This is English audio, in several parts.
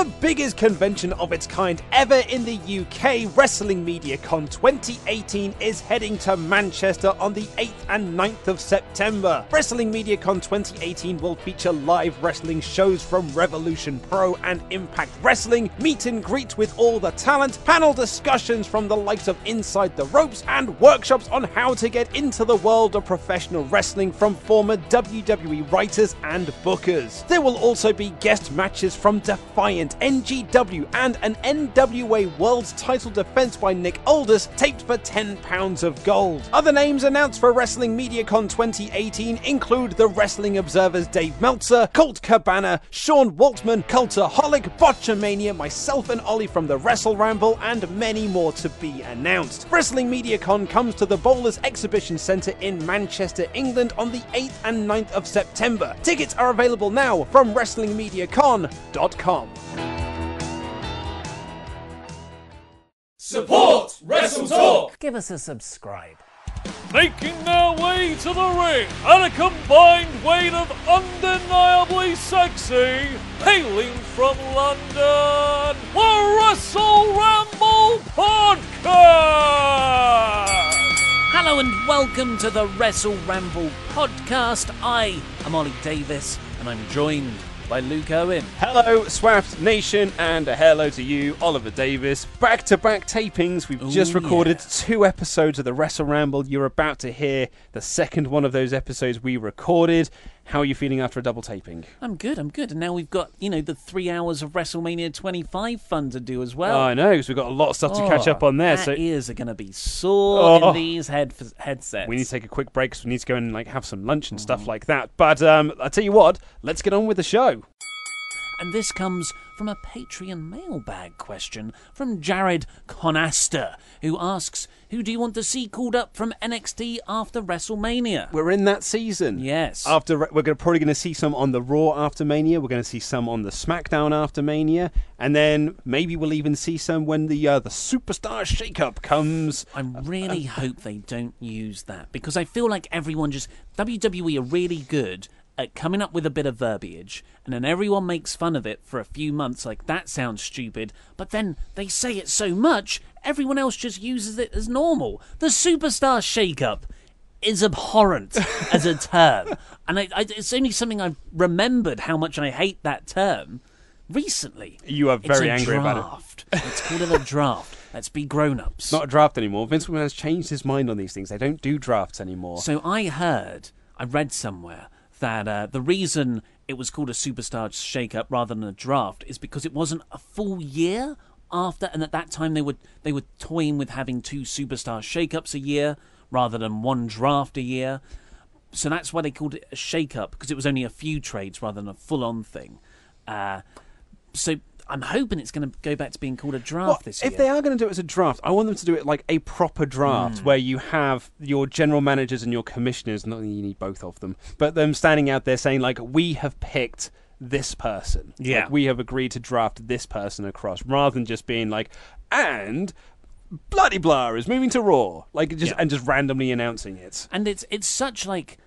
The biggest convention of its kind ever in the UK, Wrestling Media Con 2018 is heading to Manchester on the 8th and 9th of September. Wrestling Media Con 2018 will feature live wrestling shows from Revolution Pro and Impact Wrestling, meet and greet with all the talent, panel discussions from the likes of Inside the Ropes, and workshops on how to get into the world of professional wrestling from former WWE writers and bookers. There will also be guest matches from Defiant. NGW, and an NWA World title defense by Nick Aldis, taped for £10 of gold. Other names announced for Wrestling MediaCon 2018 include the Wrestling Observer's Dave Meltzer, Colt Cabana, Sean Waltman, Cultaholic, Botchamania, myself and Ollie from the Wrestle Ramble, and many more to be announced. Wrestling MediaCon comes to the Bowlers Exhibition Centre in Manchester, England on the 8th and 9th of September. Tickets are available now from WrestlingMediaCon.com. Support Wrestle Talk! Give us a subscribe. Making their way to the ring at a combined weight of undeniably sexy, hailing from London, the Wrestle Ramble Podcast! Hello and welcome to the Wrestle Ramble podcast. I am Ollie Davis and I'm joined by Luke Owen. Hello, Swaft Nation, and a hello to you, Oliver Davis. Back to back tapings. We've just recorded yeah. two episodes of the Wrestle Ramble. You're about to hear the second one of those episodes we recorded. How are you feeling after a double taping? I'm good, I'm good. And now we've got, you know, the three hours of WrestleMania 25 fun to do as well. I know, because we've got a lot of stuff to catch Oh, up on there. our So ears are going to be sore Oh. in these head headsets. we need to take a quick break because we need to go and like have some lunch and stuff like that. But um, I tell you what, let's get on with the show. And this comes from a Patreon mailbag question from Jared Conaster, who asks, Who do you want to see called up from NXT after WrestleMania? We're in that season. Yes. After we're gonna, probably going to see some on the Raw after Mania. We're going to see some on the SmackDown after Mania, and then maybe we'll even see some when the uh, the Superstar Shakeup comes. I really hope they don't use that because I feel like everyone just WWE are really good at coming up with a bit of verbiage and then everyone makes fun of it for a few months like that sounds stupid but then they say it so much everyone else just uses it as normal the superstar shake-up is abhorrent as a term and I, I, it's only something I've remembered how much I hate that term recently You are very angry about it. draft. Let's call it a draft. Let's be grown-ups. It's not a draft anymore. Vince McMahon has changed his mind on these things. They don't do drafts anymore. So I heard, I read somewhere that uh, the reason it was called a superstar shake-up rather than a draft is because it wasn't a full year after, and at that time they would they were toying with having two superstar shake-ups a year rather than one draft a year. So that's why they called it a shake-up because it was only a few trades rather than a full-on thing. Uh, so I'm hoping it's going to go back to being called a draft Well, this year. if they are going to do it as a draft, I want them to do it like a proper draft Hmm. where you have your general managers and your commissioners, not that you need both of them, but them standing out there saying, like, we have picked this person. Yeah. Like, we have agreed to draft this person across, rather than just being like, and bloody blah is moving to Raw, like just Yeah. and just randomly announcing it. and it's it's such like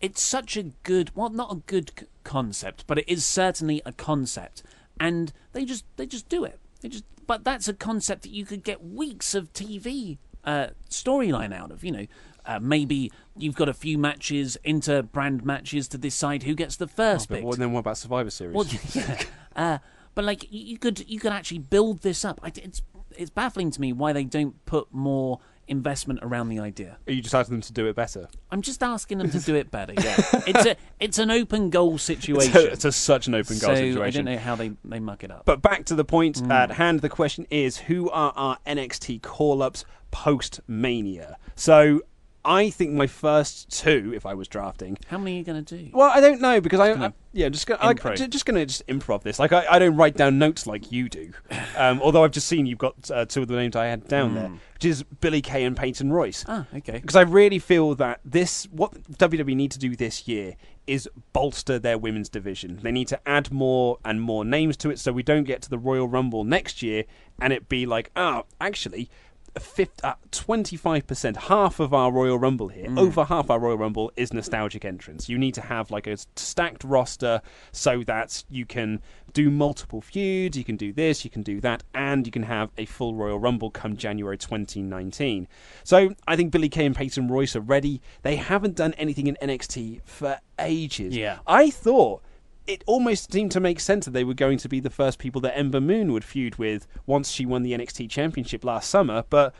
it's such a good well not a good c- concept but it is certainly a concept and they just they just do it they just but that's a concept that you could get weeks of tv uh, storyline out of you know uh, maybe you've got a few matches inter brand matches to decide who gets the first But pick what, then what about Survivor Series? well, yeah. uh, but like you, you could you could actually build this up it's it's baffling to me why they don't put more investment around the idea Are you just asking them to do it better? I'm just asking them to do it better. Yeah, it's a it's an open goal situation. It's, a, it's a, such an open goal so situation. I don't know how they, they muck it up. But back to the point Hmm. at hand, the question is who are our NXT call ups post Mania? So I think my first two, if I was drafting, how many are you going to do? well, I don't know because I, I yeah, just gonna, just gonna just improv this. Like I, I don't write down notes like you do. Um, although I've just seen you've got uh, two of the names I had down there, which is Billy Kay and Peyton Royce. Hmm. Ah, okay. Because I really feel that this, what WWE need to do this year is bolster their women's division. They need to add more and more names to it so we don't get to the Royal Rumble next year and it be like, oh, actually, a fifth, uh, 25%, half of our Royal Rumble here, over half our Royal Rumble is nostalgic entrance. You need to have like a stacked roster so that you can do multiple feuds, you can do this, you can do that, and you can have a full Royal Rumble come January 2019. So I think Billy Kay and Peyton Royce are ready. They haven't done anything in NXT for ages. Yeah. I thought it almost seemed to make sense that they were going to be the first people that Ember Moon would feud with once she won the NXT Championship last summer, but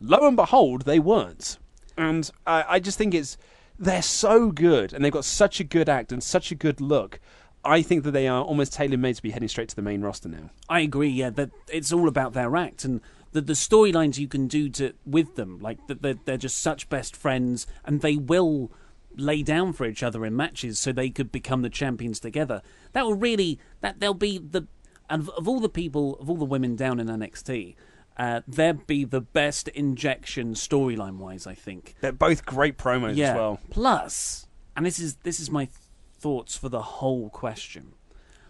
lo and behold, they weren't. And I, I just think it's they're so good, and they've got such a good act and such a good look. I think that they are almost tailor made to be heading straight to the main roster now. I agree. Yeah, that it's all about their act and the the storylines you can do to with them. Like that, they're, they're just such best friends, and they will lay down for each other in matches so they could become the champions together. That will really that they'll be the and of, of all the people of all the women down in NXT. Uh, they'd be the best injection storyline wise, I think. They're both great promos yeah. as well. Plus, and this is this is my th- thoughts for the whole question.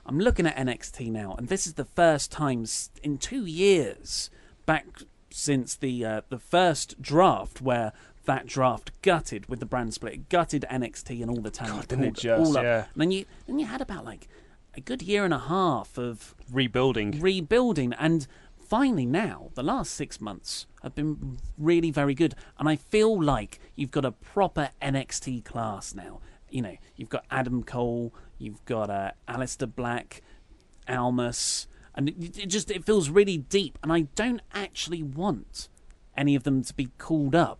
I'm looking at NXT now, and this is the first time in two years back since the uh, the first draft where that draft gutted with the brand split, It gutted NXT and all the talent. God, didn't it just, all up. yeah. And then you then you had about like a good year and a half of Rebuilding. rebuilding and finally now the last six months have been really very good and i feel like you've got a proper nxt class now you know you've got adam cole you've got uh, Aleister Black almas and it, it just it feels really deep and i don't actually want any of them to be called up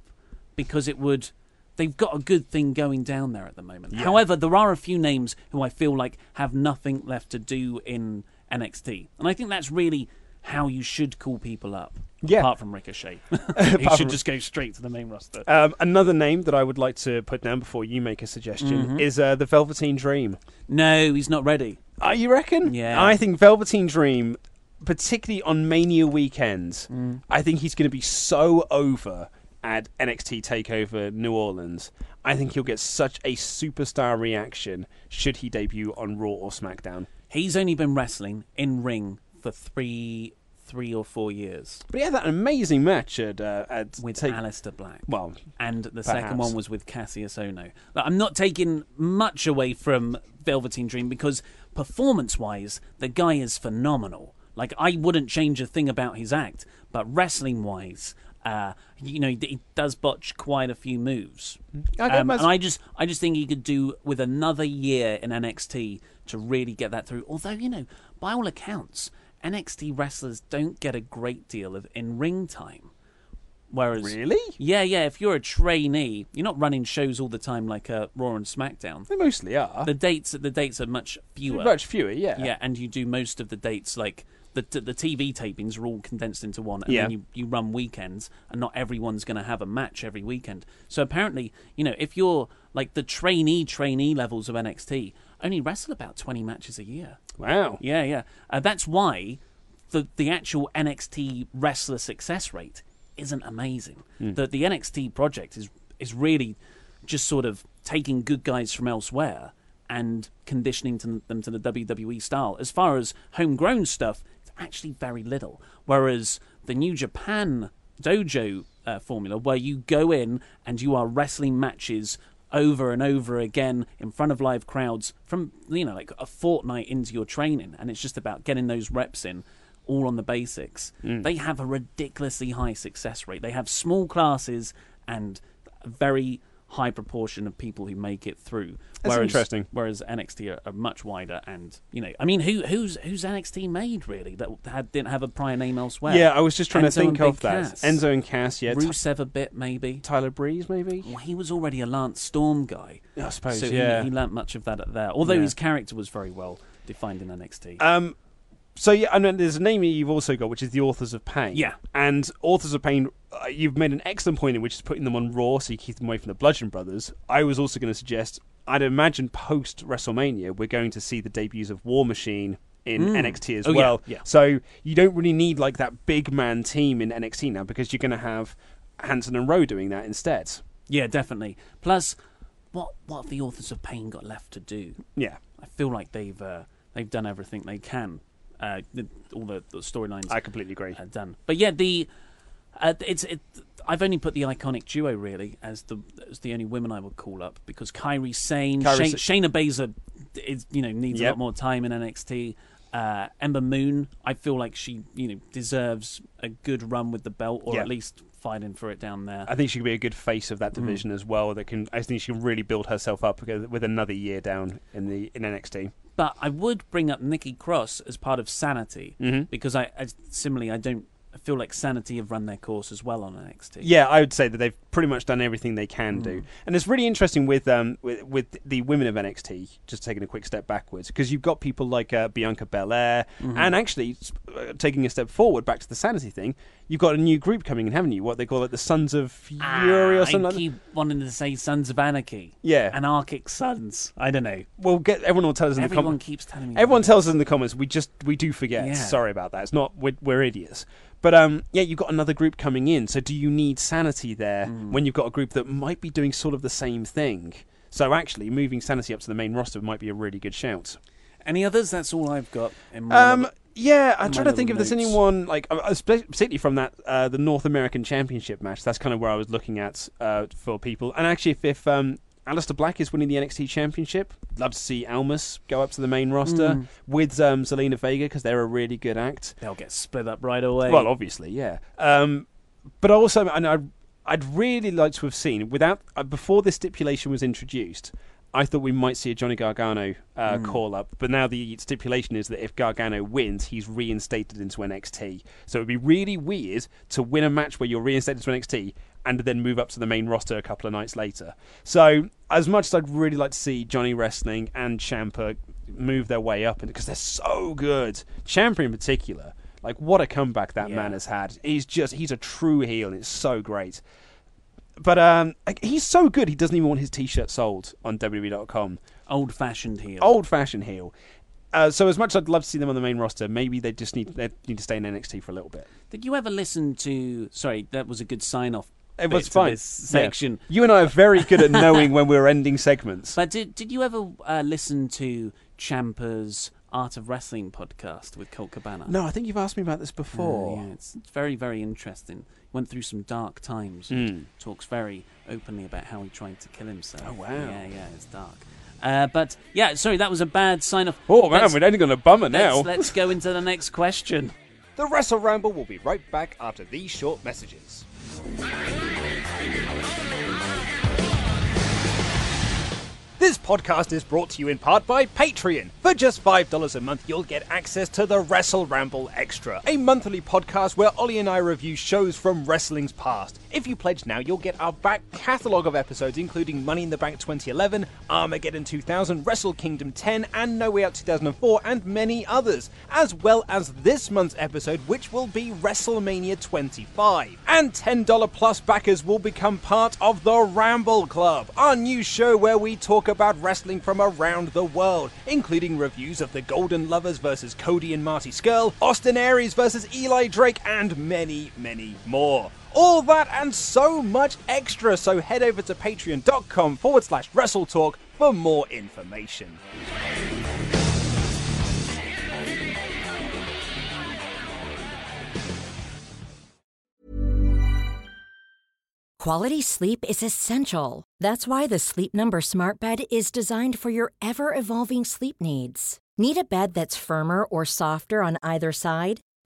because it would they've got a good thing going down there at the moment. However, there are a few names who I feel like have nothing left to do in NXT, and I think that's really how you should call people up. Yeah. Apart from Ricochet, he should just go straight to the main roster. Um, another name that I would like to put down before you make a suggestion Mm-hmm. is uh, the Velveteen Dream. no, he's not ready. Uh, you reckon? Yeah. I think Velveteen Dream, particularly on Mania weekends, Mm. I think he's going to be so over at NXT Takeover New Orleans. I think he'll get such a superstar reaction should he debut on Raw or SmackDown. He's only been wrestling in ring for three, three or four years But he had that amazing match at uh, at with Take- Aleister Black. Well, and the second one was with Kassius Ohno. Like, I'm not taking much away from Velveteen Dream because performance-wise, the guy is phenomenal. Like I wouldn't change a thing about his act, but wrestling-wise, uh, you know, he does botch quite a few moves. Okay, Um, and I just, I just think he could do with another year in NXT to really get that through. Although, you know, by all accounts, NXT wrestlers don't get a great deal of in-ring time. Whereas, Really? yeah, yeah. If you're a trainee, you're not running shows all the time like uh, Raw and SmackDown. they mostly are. The dates, the dates are much fewer. Much fewer, yeah. Yeah, and you do most of the dates like the the TV tapings are all condensed into one, and Yeah. then you, you run weekends, and not everyone's going to have a match every weekend. So apparently, you know, if you're like the trainee trainee levels of NXT, only wrestle about twenty matches a year. Wow. Yeah, yeah. Uh, that's why the the actual NXT wrestler success rate isn't amazing. The the NXT project is is really just sort of taking good guys from elsewhere and conditioning to them to the WWE style. As far as homegrown stuff, actually very little. Whereas the New Japan dojo uh, formula where you go in and you are wrestling matches over and over again in front of live crowds from you know like a fortnight into your training and it's just about getting those reps in all on the basics. They have a ridiculously high success rate. They have small classes and very high proportion of people who make it through That's whereas, interesting. whereas NXT are, are much wider and you know I mean who who's who's NXT made really that had, didn't have a prior name elsewhere Yeah, I was just trying Enzo to think of that. Cass. Enzo and Cass, yeah. Rusev a bit maybe Tyler Breeze, maybe. well, he was already a Lance Storm guy. I suppose, so yeah. he, he learnt much of that there. Although Yeah. his character was very well defined in NXT. Um, so yeah, and then there's a name you've also got, which is the Authors of Pain. Yeah. and Authors of Pain, uh, you've made an excellent point in which is putting them on Raw, so you keep them away from the Bludgeon Brothers. I was also going to suggest, I'd imagine post WrestleMania, we're going to see the debuts of War Machine in NXT as Oh, yeah, well. yeah. So you don't really need like that big man team in NXT now because you're going to have Hanson and Rowe doing that instead. yeah, definitely. Plus, what what have the authors of Pain got left to do? Yeah, I feel like they've uh, they've done everything they can. Uh, the, all the, the storylines I completely agree. are done. But yeah, the uh, it's it. I've only put the iconic duo really as the as the only women I would call up because Kairi Sane, Sa- Shayna Baszler is you know needs a lot more time in NXT. Uh, Ember Moon, I feel like she you know deserves a good run with the belt or Yeah. at least fighting for it down there. I think she could be a good face of that Hmm. division as well. That can, I think she can really build herself up with another year down in the in NXT. But I would bring up Nikki Cross as part of Sanity Mm-hmm. because I, I similarly I don't I feel like Sanity have run their course as well on NXT. Yeah, I would say that they've pretty much done everything they can Hmm. do, and it's really interesting with um with, with the women of NXT. Just taking a quick step backwards because you've got people like uh, Bianca Belair, Mm-hmm. and actually uh, taking a step forward back to the sanity thing. You've got a new group coming in, haven't you? What they call it, the Sons of Fury or Ah, something. I like that? keep wanting to say Sons of Anarchy. Yeah. Anarchic Sons. I don't know. We'll get everyone will tell us in the comments. Everyone keeps telling me. Everyone tells us in the comments. We just we do forget. Yeah. Sorry about that. It's not we're, we're idiots. But um, yeah, you've got another group coming in. So do you need sanity there Hmm. when you've got a group that might be doing sort of the same thing? So actually, moving sanity up to the main roster might be a really good shout. Any others? That's all I've got. In my Um, yeah, I'm trying to think if there's notes. anyone like, uh, uh, particularly from that uh, the North American Championship match. That's kind of where I was looking at uh, for people. And actually, if, if um, Aleister Black is winning the NXT Championship, love to see Almas go up to the main roster Mm. with um, Zelina Vega because they're a really good act. they'll get split up right away. Well, obviously, yeah. Um, but also, and I, I'd really like to have seen without uh, before this stipulation was introduced. I thought we might see a Johnny Gargano uh, call up, but now the stipulation is that if Gargano wins, he's reinstated into NXT. So it'd be really weird to win a match where you're reinstated to NXT and then move up to the main roster a couple of nights later. So as much as I'd really like to see Johnny Wrestling and Ciampa move their way up, because they're so good, Ciampa in particular. Like what a comeback that Yeah. man has had. He's just he's a true heel and it's so great. But um he's so good he doesn't even want his t shirt sold on WWE.com. Old fashioned heel. Old fashioned heel. Uh, so as much as I'd love to see them on the main roster, maybe they just need they need to stay in NXT for a little bit. Did you ever listen to? Sorry, that was a good sign off. It was to fine. This Yeah. section. You and I are very good at knowing when we're ending segments. But did did you ever uh, listen to Ciampa's Art of Wrestling podcast with Colt Cabana? No, I think you've asked me about this Uh, before. yeah, it's, it's very very interesting. Went through some dark times. Mm. Talks very openly about how he tried to kill himself. Oh, wow. Yeah, yeah, it's dark. Uh, but yeah, sorry, that was a bad sign off. Oh man, Let's- we're only going to bummer now. Let's, let's go into the next question. The Wrestle Ramble will be right back after these short messages. This podcast is brought to you in part by Patreon. For just $5 a month, you'll get access to the Wrestle Ramble Extra, a monthly podcast where Ollie and I review shows from wrestling's past. If you pledge now, you'll get our back catalogue of episodes, including Money in the Bank 2011, Armageddon 2000, Wrestle Kingdom 10, and No Way Out 2004, and many others, as well as this month's episode, which will be WrestleMania 25. And $10 plus backers will become part of the Ramble Club, our new show where we talk about wrestling from around the world, including reviews of the Golden Lovers versus Cody and Marty Scurll, Austin Aries versus Eli Drake, and many, many more. All that and so much extra, so head over to patreon.com forward slash WrestleTalk for more information. Quality sleep is essential. That's why the Sleep Number Smart Bed is designed for your ever evolving sleep needs. Need a bed that's firmer or softer on either side?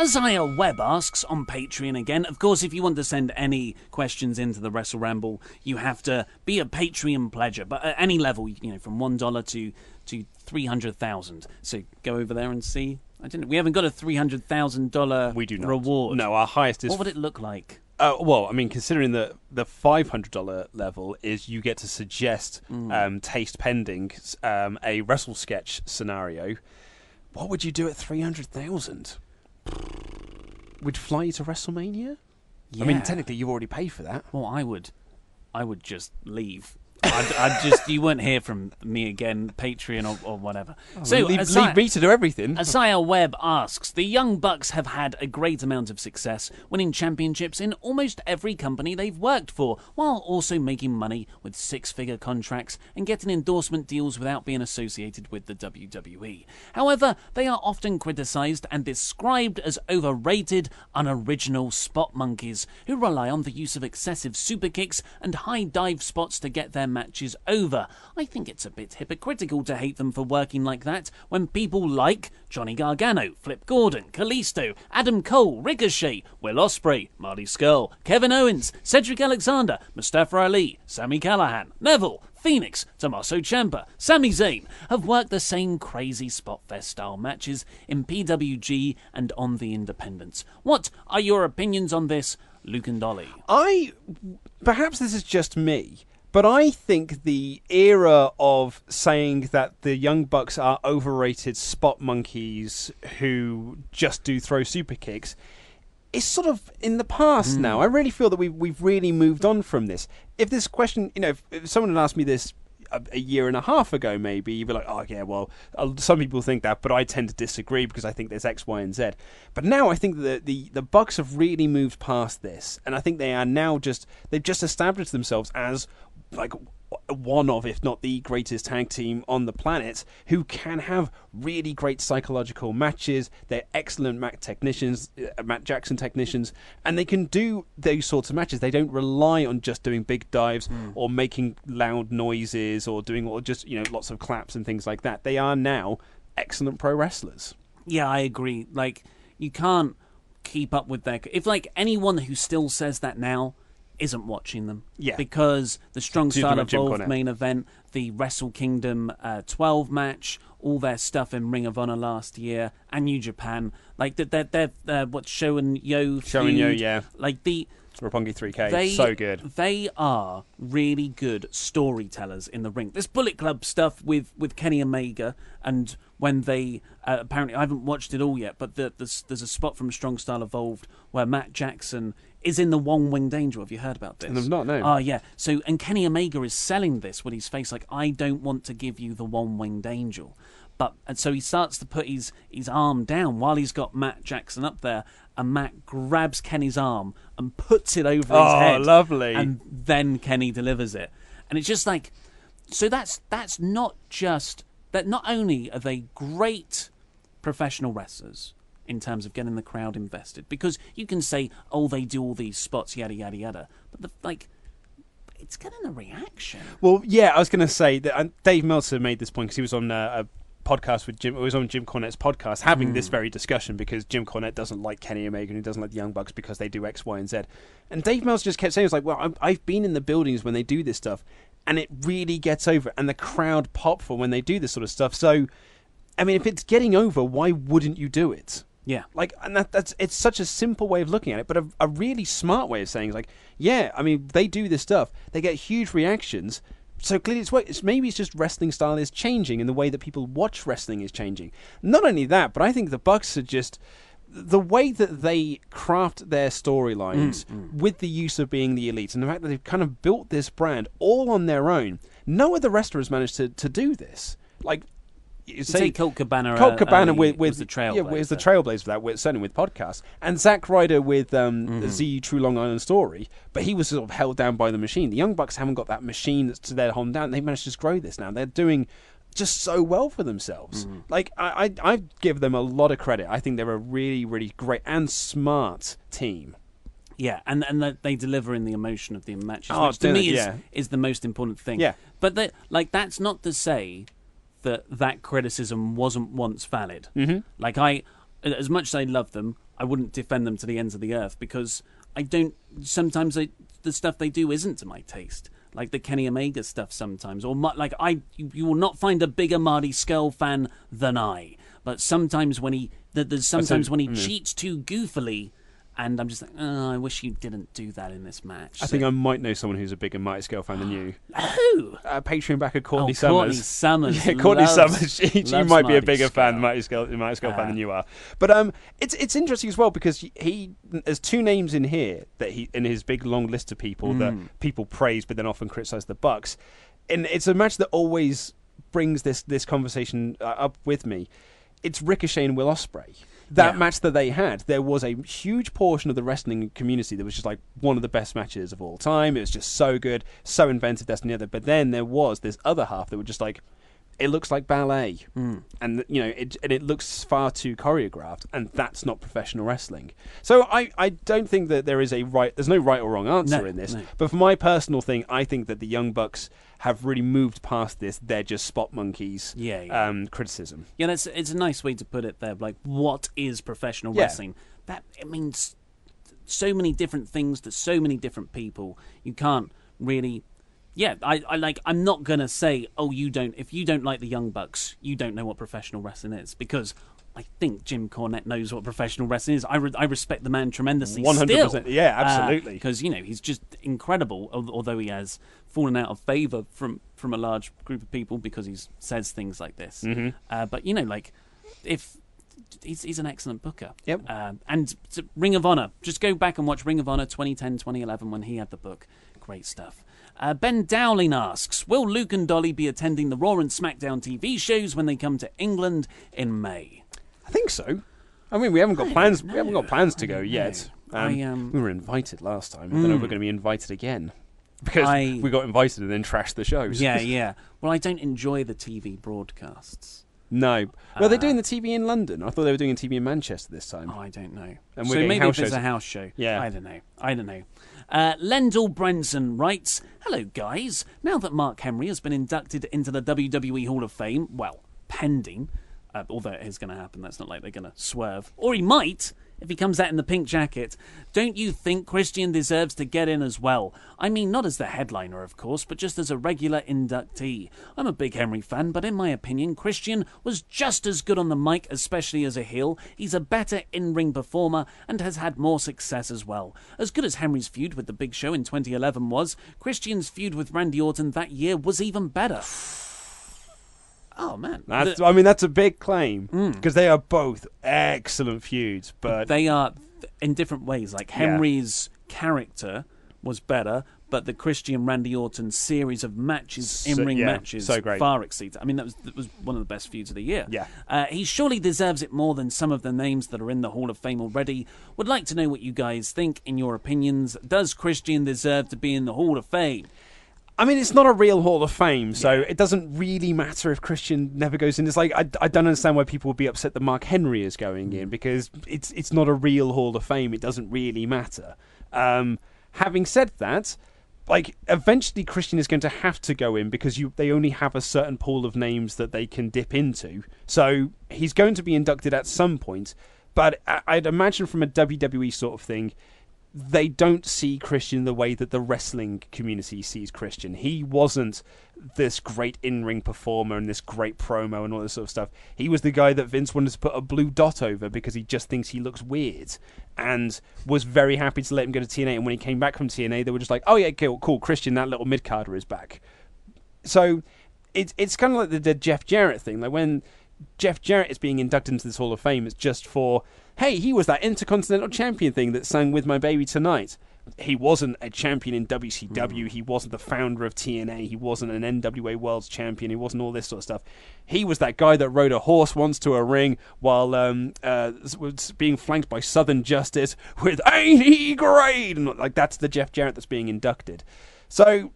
Isaiah Webb asks on Patreon again. Of course, if you want to send any questions into the Wrestle Ramble, you have to be a Patreon pledger, but at any level, you know, from one dollar to to three hundred thousand. So go over there and see. I didn't. We haven't got a three hundred thousand dollar. We do not. reward. No, our highest is. What would it look like? Uh, well, I mean, considering the the five hundred dollar level is you get to suggest Mm. um, taste pending um, a wrestle sketch scenario. What would you do at three hundred thousand? Would fly you to WrestleMania? I mean, technically, you've already paid for that. Well, I would, I would just leave. I'd, I'd just you won't hear from me again, Patreon or, or whatever. Oh, so leave, leave me to do everything. Isaiah Webb asks The Young Bucks have had a great amount of success, winning championships in almost every company they've worked for, while also making money with six figure contracts and getting endorsement deals without being associated with the WWE. However, they are often criticized and described as overrated, unoriginal spot monkeys who rely on the use of excessive super kicks and high dive spots to get their matches over. I think it's a bit hypocritical to hate them for working like that when people like Johnny Gargano, Flip Gordon, Kalisto, Adam Cole, Ricochet, Will Ospreay, Marty Scurll, Kevin Owens, Cedric Alexander, Mustafa Ali, Sami Callihan, Neville, Fenix, Tommaso Ciampa, Sami Zayn have worked the same crazy spot fest style matches in PWG and on the Independents. What are your opinions on this, Luke and Dolly? I perhaps this is just me, but I think the era of saying that the Young Bucks are overrated spot monkeys who just do throw super kicks is sort of in the past now. I really feel that we've we've really moved on from this. If this question, you know, if, if someone had asked me this a, a year and a half ago, maybe you'd be like, "Oh yeah, well, uh, some people think that, but I tend to disagree because I think there's X, Y, and Z." But now I think that the the Bucks have really moved past this, and I think they are now just they've just established themselves as like one of, if not the greatest tag team on the planet, who can have really great psychological matches. They're excellent Mac technicians, uh, Matt Jackson technicians, and they can do those sorts of matches. They don't rely on just doing big dives or making loud noises or doing or just you know lots of claps and things like that. They are now excellent pro wrestlers. Yeah, I agree. Like, you can't keep up with their. If, like, anyone who still says that now isn't watching them. Yeah. Because the Strong Style Evolved main event, the Wrestle Kingdom uh, 12 match, all their stuff in Ring of Honor last year, and New Japan. Like, they're, they're, they're uh, what, Sho and Yoh Sho and Yoh, yeah. Like, the. Roppongi 3K, They, so good. They are really good storytellers in the ring. This Bullet Club stuff with, with Kenny Omega, and when they uh, apparently I haven't watched it all yet, but the, there's there's a spot from Strong Style Evolved where Matt Jackson is in the One Winged Angel. Have you heard about this? I've not, no. Oh yeah. So and Kenny Omega is selling this with his face like I don't want to give you the One Winged Angel. But and so he starts to put his his arm down while he's got Matt Jackson up there, and Matt grabs Kenny's arm and puts it over his head. Oh, head. lovely. And then Kenny delivers it, and it's just like, so that's that's not just that. Not only are they great professional wrestlers in terms of getting the crowd invested, because you can say, oh, they do all these spots, yada yada yada, but the, like, it's getting a reaction. Well, yeah, I was going to say that and Dave Meltzer made this point because he was on uh, a podcast with Jim. It was on Jim Cornette's podcast having this very discussion because Jim Cornette doesn't like Kenny Omega and he doesn't like the Young Bucks because they do X, Y, and Z. And Dave Meltzer just kept saying, "It's like, well, I'm, I've been in the buildings when they do this stuff, and it really gets over, and the crowd pop for when they do this sort of stuff. So, I mean, if it's getting over, why wouldn't you do it?" Yeah. Like, and that, that's it's such a simple way of looking at it, but a, a really smart way of saying, it's like, yeah, I mean, they do this stuff, they get huge reactions. So clearly, it's, it's maybe it's just wrestling style is changing, and the way that people watch wrestling is changing. Not only that, but I think the Bucks are just the way that they craft their storylines mm, mm. with the use of being the elite, and the fact that they've kind of built this brand all on their own. No other wrestler has managed to, to do this. Like, you say Colt Cabana, Colt uh, Cabana early with, with was the trailblazer. yeah, was the trailblazer. for that, with, certainly with podcasts, and Zack Ryder with um, Mm-hmm. the Z True Long Island Story, but he was sort of held down by the machine. The Young Bucks haven't got that machine that's to their home down. They managed to just grow this now. They're doing just so well for themselves. Mm-hmm. Like I, I, I give them a lot of credit. I think they're a really, really great and smart team. Yeah, and and they deliver in the emotion of the matches, Oh, which to me is yeah. is the most important thing. Yeah. but that like that's not to say that that criticism wasn't once valid. Mhm. Like I, as much as I love them, I wouldn't defend them to the ends of the earth because I don't. Sometimes I, the stuff they do isn't to my taste. Like the Kenny Omega stuff sometimes, or like I, you, you will not find a bigger Marty Scurll fan than I. But sometimes when he, there's sometimes when he mm. cheats too goofily, and I'm just like, oh, I wish you didn't do that in this match. I think I might know someone who's a bigger Mighty Scale fan than you. Who? Uh, Patreon backer Courtney Oh, Summers. Courtney Summers Yeah, Courtney loves- Summers. She, loves might be a bigger fan, Skull. Mighty Scale, Mighty Scale fan Uh, than you are. But um, it's it's interesting as well because he there's two names in here that he in his big long list of people that Mm. people praise, but then often criticize the Bucks. And it's a match that always brings this this conversation uh, up with me. It's Ricochet and Will Ospreay. That Yeah. match that they had, there was a huge portion of the wrestling community that was just like one of the best matches of all time. It was just so good, so inventive, that's the other. But then there was this other half that were just like, it looks like ballet, Mm. and you know, it and it looks far too choreographed, and that's not professional wrestling. So I, I don't think that there is a right. There's no right or wrong answer No, in this. no. But for my personal thing, I think that the Young Bucks have really moved past this. They're just spot monkeys. Yeah, yeah. Um, criticism. Yeah, that's it's a nice way to put it there. Like, what is professional Yeah. wrestling? That it means so many different things to so many different people. You can't really. Yeah, I, I like. I'm not gonna say, oh, you don't. If you don't like the Young Bucks, you don't know what professional wrestling is because. I think Jim Cornette knows what professional wrestling is. I, re- I respect the man tremendously. 100%. Yeah, absolutely. Because you know he's just incredible. Although he has fallen out of favor from from a large group of people because he says things like this. Mhm. Uh, but you know, like if he's, he's an excellent booker. Yep. Um, and Ring of Honor. Just go back and watch Ring of Honor 2010, 2011 when he had the book. Great stuff. Uh, ben Dowling asks Will Luke and Dolly be attending the Raw and SmackDown TV shows when they come to England in May? I think so. I mean, we haven't got plans. We haven't got plans to go yet. Um, I, um, we were invited last time. I don't know if Mm. we're going to be invited again because I- we got invited and then trashed the shows. Yeah, yeah. Well, I don't enjoy the TV broadcasts. no. Well, they're Uh, doing the TV in London. I thought they were doing a TV in Manchester this time. Oh, I don't know. And so maybe house if it's a house show. Yeah. I don't know. I don't know. Uh, Lendl Brenson writes, Hello, guys. Now that Mark Henry has been inducted into the WWE Hall of Fame, well, pending, uh, although it is going to happen, that's not like they're going to swerve, or he might, if he comes out in the pink jacket, don't you think Christian deserves to get in as well? I mean, not as the headliner, of course, but just as a regular inductee. I'm a big Henry fan, but in my opinion, Christian was just as good on the mic, especially as a heel. He's a better in ring performer and has had more success as well. As good as Henry's feud with The Big Show in 2011 was, Christian's feud with Randy Orton that year was even better. Oh man, That's, The- I mean, that's a big claim Mm. because they are both excellent feuds. But they are in different ways. Like Yeah. Henry's character was better, but the Christian Randy Orton series of matches, So- in ring yeah, matches, so far exceeds. I mean, that was that was one of the best feuds of the year. Yeah. uh, he surely deserves it more than some of the names that are in the Hall of Fame already. Would like to know what you guys think. In your opinions, does Christian deserve to be in the Hall of Fame? I mean, it's not a real Hall of Fame, so it doesn't really matter if Christian never goes in. It's like I, I don't understand why people would be upset that Mark Henry is going in because it's it's not a real Hall of Fame. It doesn't really matter. Um, having said that, like eventually Christian is going to have to go in because you they only have a certain pool of names that they can dip into. So he's going to be inducted at some point. But I- I'd imagine from a WWE sort of thing, they don't see Christian the way that the wrestling community sees Christian. He wasn't this great in ring performer and this great promo and all this sort of stuff. He was the guy that Vince wanted to put a blue dot over because he just thinks he looks weird and was very happy to let him go to TNA. And when he came back from TNA, they were just like, oh, yeah, cool, cool Christian, that little mid carder is back. So it's it's kind of like the, the Jeff Jarrett thing. Like when Jeff Jarrett is being inducted into this Hall of Fame, it's just for hey, he was that Intercontinental Champion thing that sang "With My Baby Tonight." He wasn't a champion in WCW. He wasn't the founder of TNA. He wasn't an NWA World's Champion. He wasn't all this sort of stuff. He was that guy that rode a horse once to a ring while um, uh, was being flanked by Southern Justice with "Ain't he great?" And like that's the Jeff Jarrett that's being inducted. So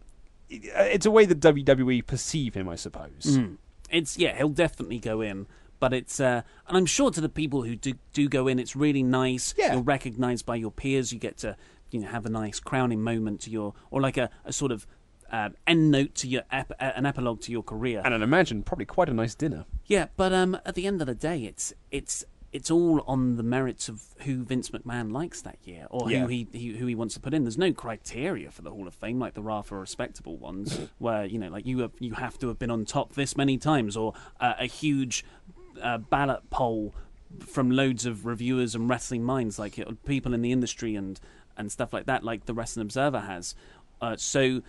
it's a way that WWE perceive him, I suppose. Mm. It's yeah, he'll definitely go in. But it's uh, and I'm sure to the people who do do go in, it's really nice. Yeah. You're recognised by your peers. You get to you know have a nice crowning moment to your or like a, a sort of uh, end note to your ep- uh, an epilogue to your career. And I'd imagine probably quite a nice dinner. Yeah, but um, at the end of the day, it's it's it's all on the merits of who Vince McMahon likes that year, or Yeah. who he, he who he wants to put in. There's no criteria for the Hall of Fame like there are for respectable ones, where you know, like you have, you have to have been on top this many times, or uh, a huge uh, ballot poll from loads of reviewers and wrestling minds, like uh, people in the industry and and stuff like that, like the Wrestling Observer has. Uh, so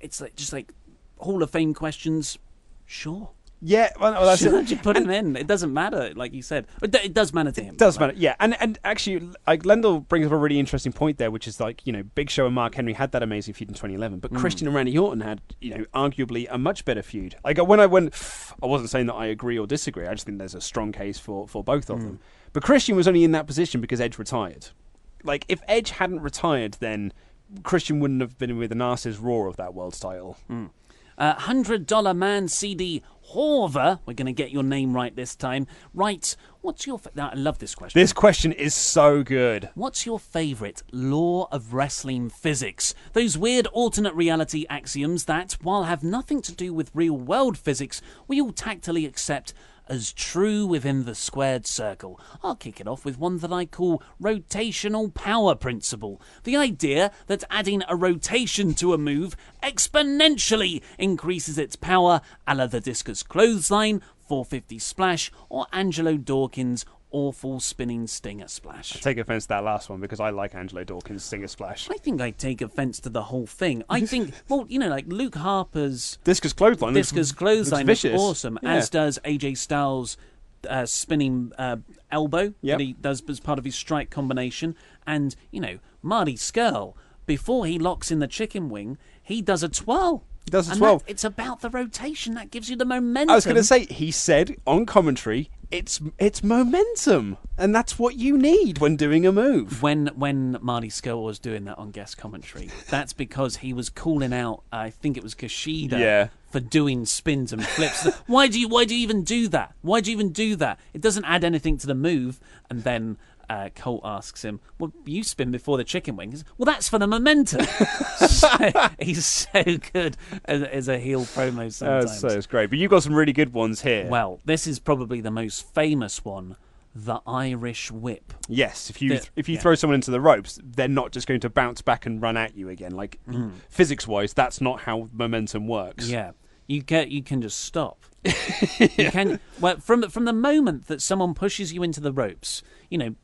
it's like just like Hall of Fame questions, sure. Yeah, well, well, that's it. you put him in. It doesn't matter, like you said. It, it does matter to him. It does matter, yeah. And and actually, like Lendl brings up a really interesting point there, which is like you know, Big Show and Mark Henry had that amazing feud in 2011, but Mm. Christian and Randy Orton had you know, arguably a much better feud. Like when I went, I wasn't saying that I agree or disagree. I just think there's a strong case for for both of them. But Christian was only in that position because Edge retired. Like if Edge hadn't retired, then Christian wouldn't have been with the Narcissus Raw of that world's title. Uh, Hundred Dollar Man CD Horver. We're going to get your name right this time. Right. What's your? Fa- now, I love this question. This question is so good. What's your favourite law of wrestling physics? Those weird alternate reality axioms that, while have nothing to do with real world physics, we all tactily accept as true within the squared circle. I'll kick it off with one that I call rotational power principle. The idea that adding a rotation to a move exponentially increases its power, a la the discus clothesline, 450 splash, or Angelo Dawkins' awful spinning stinger splash. I Take offense to that last one because I like Angelo Dawkins' stinger Splash. I think I take offence to the whole thing. I think, well, you know, like Luke Harper's Discus clothesline. looks- discus clothesline looks vicious. awesome, Yeah. as does AJ Styles' uh, spinning uh, elbow Yep. that he does as part of his strike combination. And, you know, Marty Scurll, before he locks in the chicken wing, he does a twirl. He does a And twirl. that- it's about the rotation that gives you the momentum. I was going to say he said on commentary, "It's it's momentum, and that's what you need when doing a move." when when Marty Scurll was doing that on guest commentary, that's because he was calling out. I think it was Kushida Yeah. for doing spins and flips. why do you why do you even do that? Why do you even do that? It doesn't add anything to the move. And then uh, Colt asks him, "Well, you spin before the chicken wing." Says, Well, that's for the momentum. So, he's so good as, as a heel promo Uh, sometimes. so it's great, but you've got some really good ones here. Well, this is probably the most famous one the Irish whip. Yes, if you The- if you yeah. throw someone into the ropes, they're not just going to bounce back and run at you again. Like Mm. physics wise, that's not how momentum works. Yeah, you get you can just stop. You can well from from the moment that someone pushes you into the ropes, you know,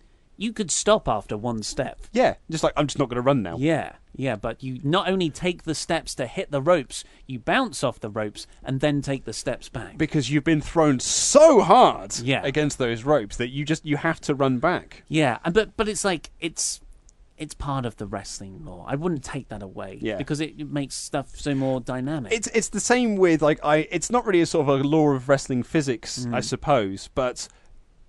you could stop after one step. Yeah, just like I'm just not going to run now. Yeah, yeah, but you not only take the steps to hit the ropes, you bounce off the ropes and then take the steps back. Because you've been thrown so hard Yeah. against those ropes that you just you have to run back. Yeah, and but but it's like it's it's part of the wrestling law. I wouldn't take that away. Yeah. because it, it makes stuff so more dynamic. It's it's the same with like I. It's not really a sort of a law of wrestling physics, Mm. I suppose. But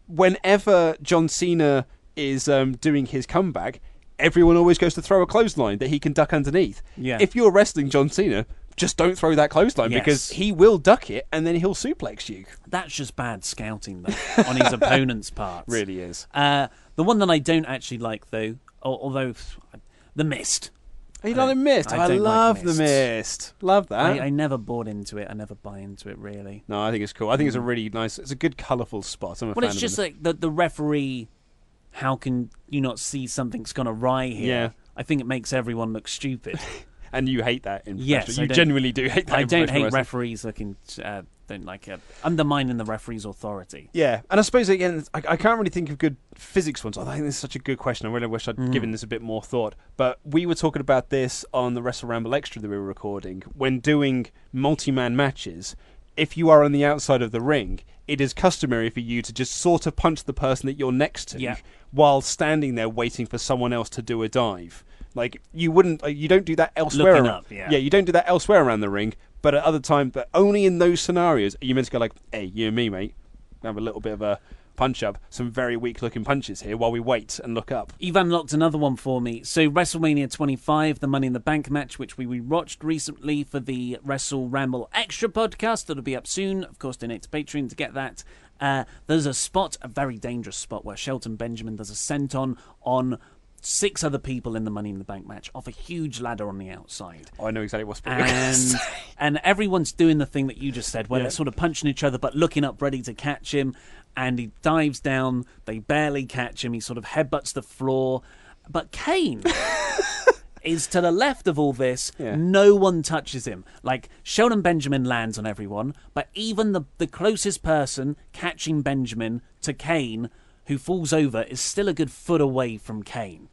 whenever John Cena is um, doing his comeback, everyone always goes to throw a clothesline that he can duck underneath. Yeah. If you're wrestling John Cena, just don't throw that clothesline because he will duck it and then he'll suplex you. That's just bad scouting though on his opponent's part. Really is. Uh, the one that I don't actually like though, although the mist. You I know the mist. I, don't like love the Mist. mist. Love that. I, I never bought into it. I never buy into it really. no, I think it's cool. I think it's a really nice. It's a good, colourful spot. I'm a Well, fan it's of just like the the referee. How can you not see something's gone awry here? Yeah. I think it makes everyone look stupid. and you hate that in yes, you genuinely do hate that. I don't hate wrestling. referees looking. Uh, don't like uh, undermining the referee's authority. Yeah, and I suppose again, I, I can't really think of good physics ones. I think this is such a good question. I really wish I'd Mm. given this a bit more thought. But we were talking about this on the Wrestle Ramble Extra that we were recording. When doing multi-man matches, if you are on the outside of the ring, it is customary for you to just sort of punch the person that you're next to, Yeah. while standing there waiting for someone else to do a dive. Like you wouldn't, uh, you don't do that elsewhere. Looking around- up, yeah. yeah, you don't do that elsewhere around the ring. But at other times, but only in those scenarios, are you meant to go like, "Hey, you and me, mate, have a little bit of a punch up, some very weak looking punches here while we wait and look up." You've unlocked another one for me. So WrestleMania 25, the Money in the Bank match, which we watched recently for the Wrestle Ramble Extra podcast, that'll be up soon. Of course, donate to Patreon to get that. Uh, there's a spot, a very dangerous spot, where Shelton Benjamin does a senton on six other people in the Money in the Bank match off a huge ladder on the outside. Oh, I know exactly what's and and everyone's doing the thing that you just said, where Yeah. they're sort of punching each other but looking up, ready to catch him. And he dives down. They barely catch him. He sort of headbutts the floor. But Kane is to the left of all this. Yeah. No one touches him. Like Shelton Benjamin lands on everyone, but even the the closest person catching Benjamin to Kane, who falls over, is still a good foot away from Kane.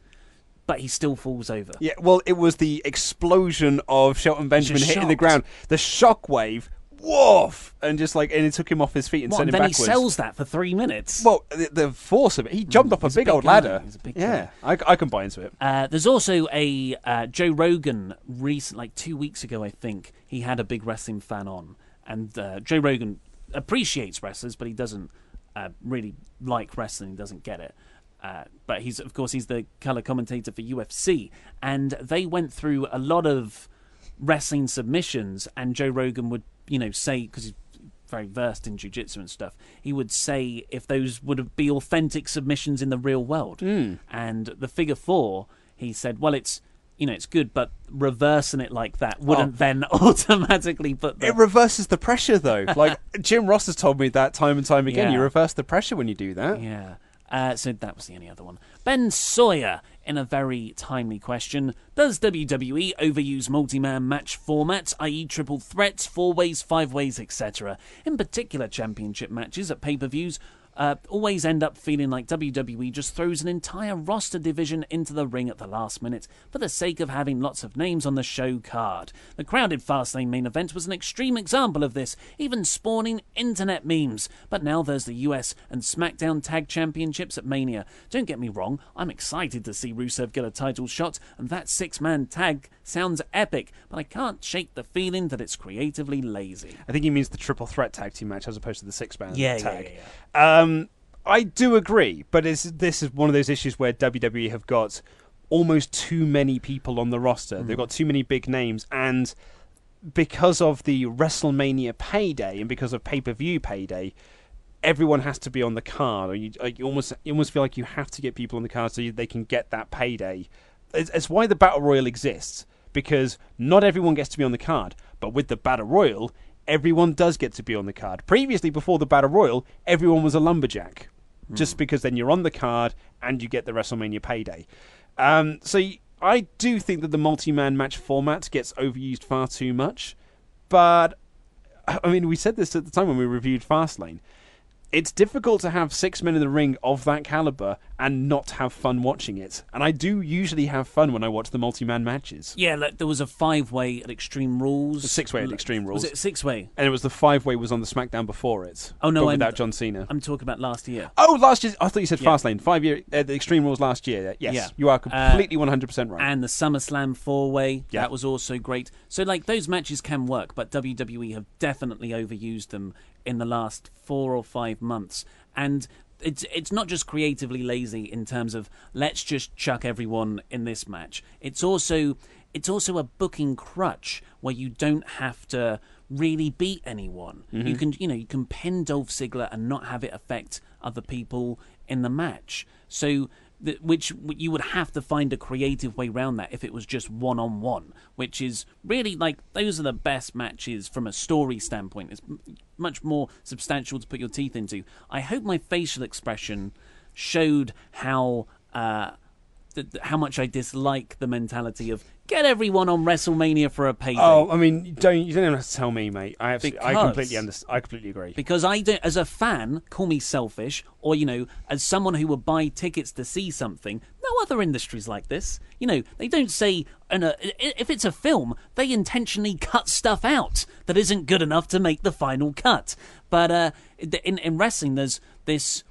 But he still falls over. Yeah, well, it was the explosion of Shelton Benjamin hitting the ground, the shockwave, woof, and just like, and it took him off his feet and What, sent and him then backwards. he sells that for three minutes. Well, the, the force of it, he jumped off a he's a big, big old guy. ladder. He's a big yeah. I, I can buy into it. Uh, there's also a uh, Joe Rogan recent, like two weeks ago, I think he had a big wrestling fan on, and uh, Joe Rogan appreciates wrestlers, but he doesn't uh, really like wrestling. He doesn't get it. Uh, but he's, of course, he's the color commentator for UFC, and they went through a lot of wrestling submissions, and Joe Rogan would, you know, say because he's very versed in jiu-jitsu and stuff he would say if those would be authentic submissions in the real world and the figure four he said well it's you know it's good but reversing it like that wouldn't Oh. then automatically put the It reverses the pressure, though. Like Jim Ross has told me that time and time again. Yeah. You reverse the pressure when you do that. Yeah. Uh, so that was the only other one. Ben Sawyer, in a very timely question, does WWE overuse multi-man match formats, i.e., triple threats, four ways, five ways, etc.? In particular, championship matches at pay-per-views uh, always end up feeling like WWE just throws an entire roster division into the ring at the last minute for the sake of having lots of names on the show card. The crowded Fastlane main event was an extreme example of this, even spawning internet memes. But now there's the US and SmackDown Tag Championships at Mania. Don't get me wrong, I'm excited to see Rusev get a title shot, and that six man tag sounds epic, but I can't shake the feeling that it's creatively lazy. I think he means the triple threat tag team match as opposed to the six man Yeah, yeah, tag. yeah, Um, I do agree, but it's, this is one of those issues where WWE have got almost too many people on the roster. They've got too many big names, and because of the WrestleMania payday and because of pay per view payday, everyone has to be on the card, or you, you almost you almost feel like you have to get people on the card so you, they can get that payday. It's, it's why the battle royal exists because not everyone gets to be on the card, but with the battle royal, everyone does get to be on the card. Previously, before the battle royal, everyone was a lumberjack. just because then you're on the card and you get the WrestleMania payday. Um, so I do think that the multi-man match format gets overused far too much, but I mean, we said this at the time when we reviewed Fastlane. It's difficult to have six men in the ring of that caliber and not have fun watching it. And I do usually have fun when I watch the multi-man matches. Yeah, like there was a five way at Extreme Rules. Six-way at Extreme Rules. Was it six way? And it was the five-way was on the SmackDown before it. Oh no, I'm, without John Cena. I'm talking about last year. Oh, last year. I thought you said Yeah. Fastlane. Five year uh, the Extreme Rules last year. Yes, Yeah. you are Uh, completely hundred percent right. And the SummerSlam four way, Yeah. that was also great. So, like, those matches can work, but WWE have definitely overused them in the last four or five months. And it's it's not just creatively lazy in terms of let's just chuck everyone in this match. It's also it's also a booking crutch where you don't have to really beat anyone. You Mhm. can you know you can pin Dolph Ziggler and not have it affect other people in the match. So which you would have to find a creative way around that if it was just one on one, which is really like those are the best matches from a story standpoint. It's much more substantial to put your teeth into. I hope my facial expression showed how uh, th- how much I dislike the mentality of get everyone on WrestleMania for a payday. oh, I mean, you don't you don't even have to tell me, mate. I absolutely, I completely understand. I completely agree. Because I don't, as a fan, call me selfish, or you know, as someone who would buy tickets to see something. No other industries like this. You know, they don't say, and uh, if it's a film, they intentionally cut stuff out that isn't good enough to make the final cut. But uh, in in wrestling, there's this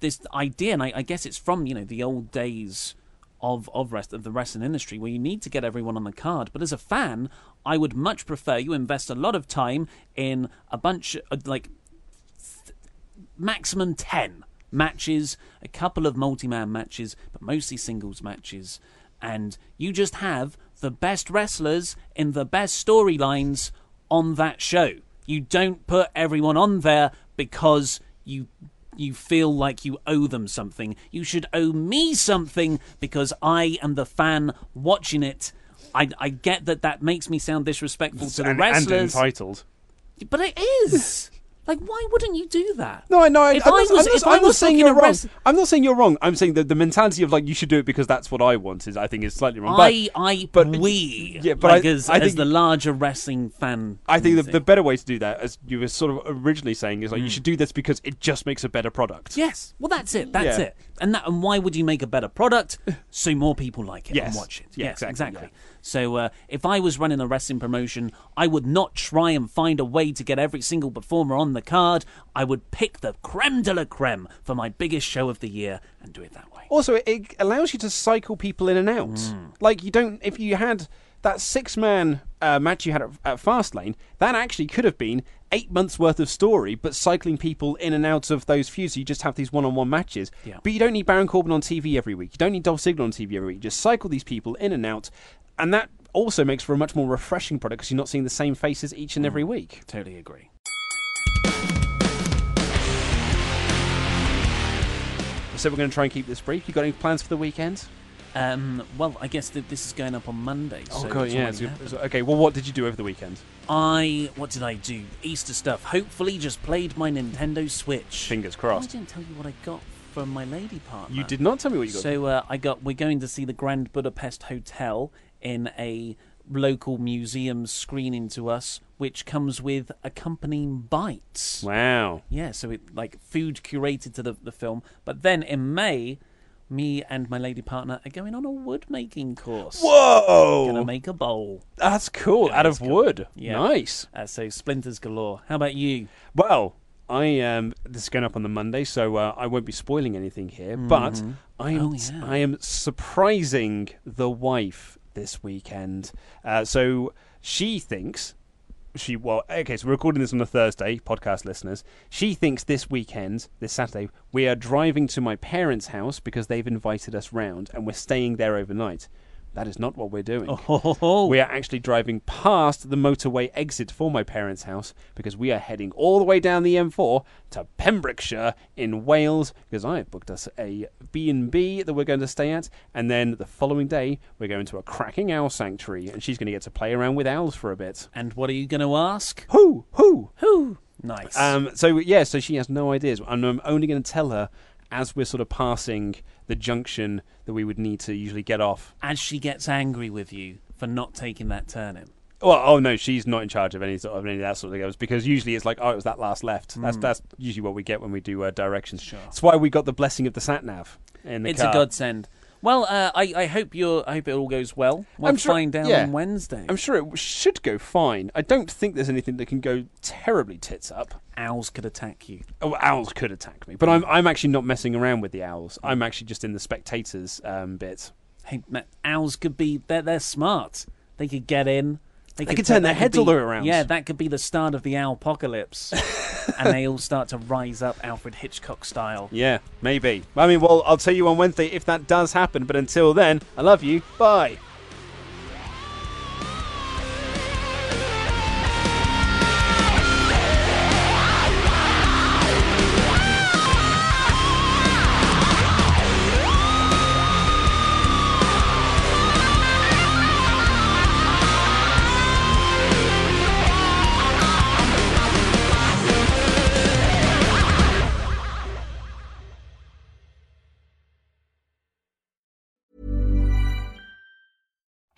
this idea, and I, I guess it's from you know the old days of of rest of the wrestling industry where you need to get everyone on the card. But as a fan, I would much prefer you invest a lot of time in a bunch of uh, like th- maximum ten matches, a couple of multi-man matches, but mostly singles matches, and you just have the best wrestlers in the best storylines on that show. You don't put everyone on there because you you feel like you owe them something. You should owe me something because I am the fan watching it. I, I get that that makes me sound disrespectful to the and, and wrestlers, entitled. but it is. Like, why wouldn't you do that? No, I know. I, If I'm I not, was- I'm not, I I'm not saying you're wrong. I'm not saying you're wrong. I'm saying that the mentality of like you should do it because that's what I want is I think is slightly wrong. But I, I, but- we, yeah, but like I- as, I as think- the larger wrestling fan. I think the, the better way to do that, as you were sort of originally saying, is like you Mm. should do this because it just makes a better product. Yes, well, that's it. That's Yeah. it. And that, and why would you make a better product? So more people like it Yes. and watch it. Yeah, yes, exactly, So uh, if I was running a wrestling promotion, I would not try and find a way to get every single performer on the card. I would pick the creme de la creme for my biggest show of the year and do it that way. Also, it- allows you to cycle people in and out. Mm. Like you don't, if you had that six-man uh, match you had at, at Fastlane, that actually could have been eight months worth of story, but cycling people in and out of those feuds. So you just have these one-on-one matches. Yeah. But you don't need Baron Corbin on TV every week. You don't need Dolph Ziggler on TV every week. You just cycle these people in and out, and that also makes for a much more refreshing product because you're not seeing the same faces each and every week. Totally agree. So we're going to try and keep this brief. You got any plans for the weekend? Um, well, I guess that this is going up on Monday. Oh so god, yeah. already it's good. So- okay, well, what did you do over the weekend? I what did I do? Easter stuff. Hopefully, just played my Nintendo Switch. Fingers crossed. I didn't tell you what I got from my lady partner. You did not tell me what you got. So uh, I got. We're going to see the Grand Budapest Hotel in a local museum screening to us, which comes with accompanying bites. wow. Yeah, so it like food curated to the the film. But then in May, me and my lady partner are going on a wood making course. Whoa! Gonna make a bowl. That's cool. Yeah, Out of cool. wood. Yeah. Nice. Uh, so splinters galore. How about you? Well, I um this is going up on the Monday, so uh, I won't be spoiling anything here. But Mhm. I am Oh, yeah. I am surprising the wife this weekend. Uh, so she thinks she well okay. So we're recording this on a Thursday, podcast listeners. She thinks this weekend, this Saturday, we are driving to my parents' house because they've invited us round, and we're staying there overnight. That is not what we're doing. Oh, We are actually driving past the motorway exit for my parents' house because we are heading all the way down the M4 to Pembrokeshire in Wales because I have booked us a B&B that we're going to stay at and then the following day we're going to a cracking owl sanctuary and she's going to get to play around with owls for a bit. And what are you going to ask? Who? Who? Who? Nice. Um, so yeah, so she has no ideas, and I'm only going to tell her as we're sort of passing the junction that we would need to usually get off. As she gets angry with you for not taking that turn in. Well, oh no, she's not in charge of any sort of any of that sort of goes because usually it's like, oh, it was that last left. That's Mm. that's usually what we get when we do uh, directions. Sure. That's why we got the blessing of the sat nav in the It's car. a godsend. Well, uh, I, I hope you're. I hope it all goes well. We'll I'm sure- find out yeah. on Wednesday. I'm sure it should go fine. I don't think there's anything that can go terribly tits up. Owls could attack you. Oh, owls could attack me, but I'm I'm actually not messing around with the owls. I'm actually just in the spectators um, bit. Hey, owls could be. They're they're smart. They could get in. They could turn their heads all the way around. Yeah, that could be the start of the owl apocalypse, and they all start to rise up Alfred Hitchcock style. Yeah, maybe. I mean, well, I'll tell you on Wednesday if that does happen. But until then, I love you. Bye.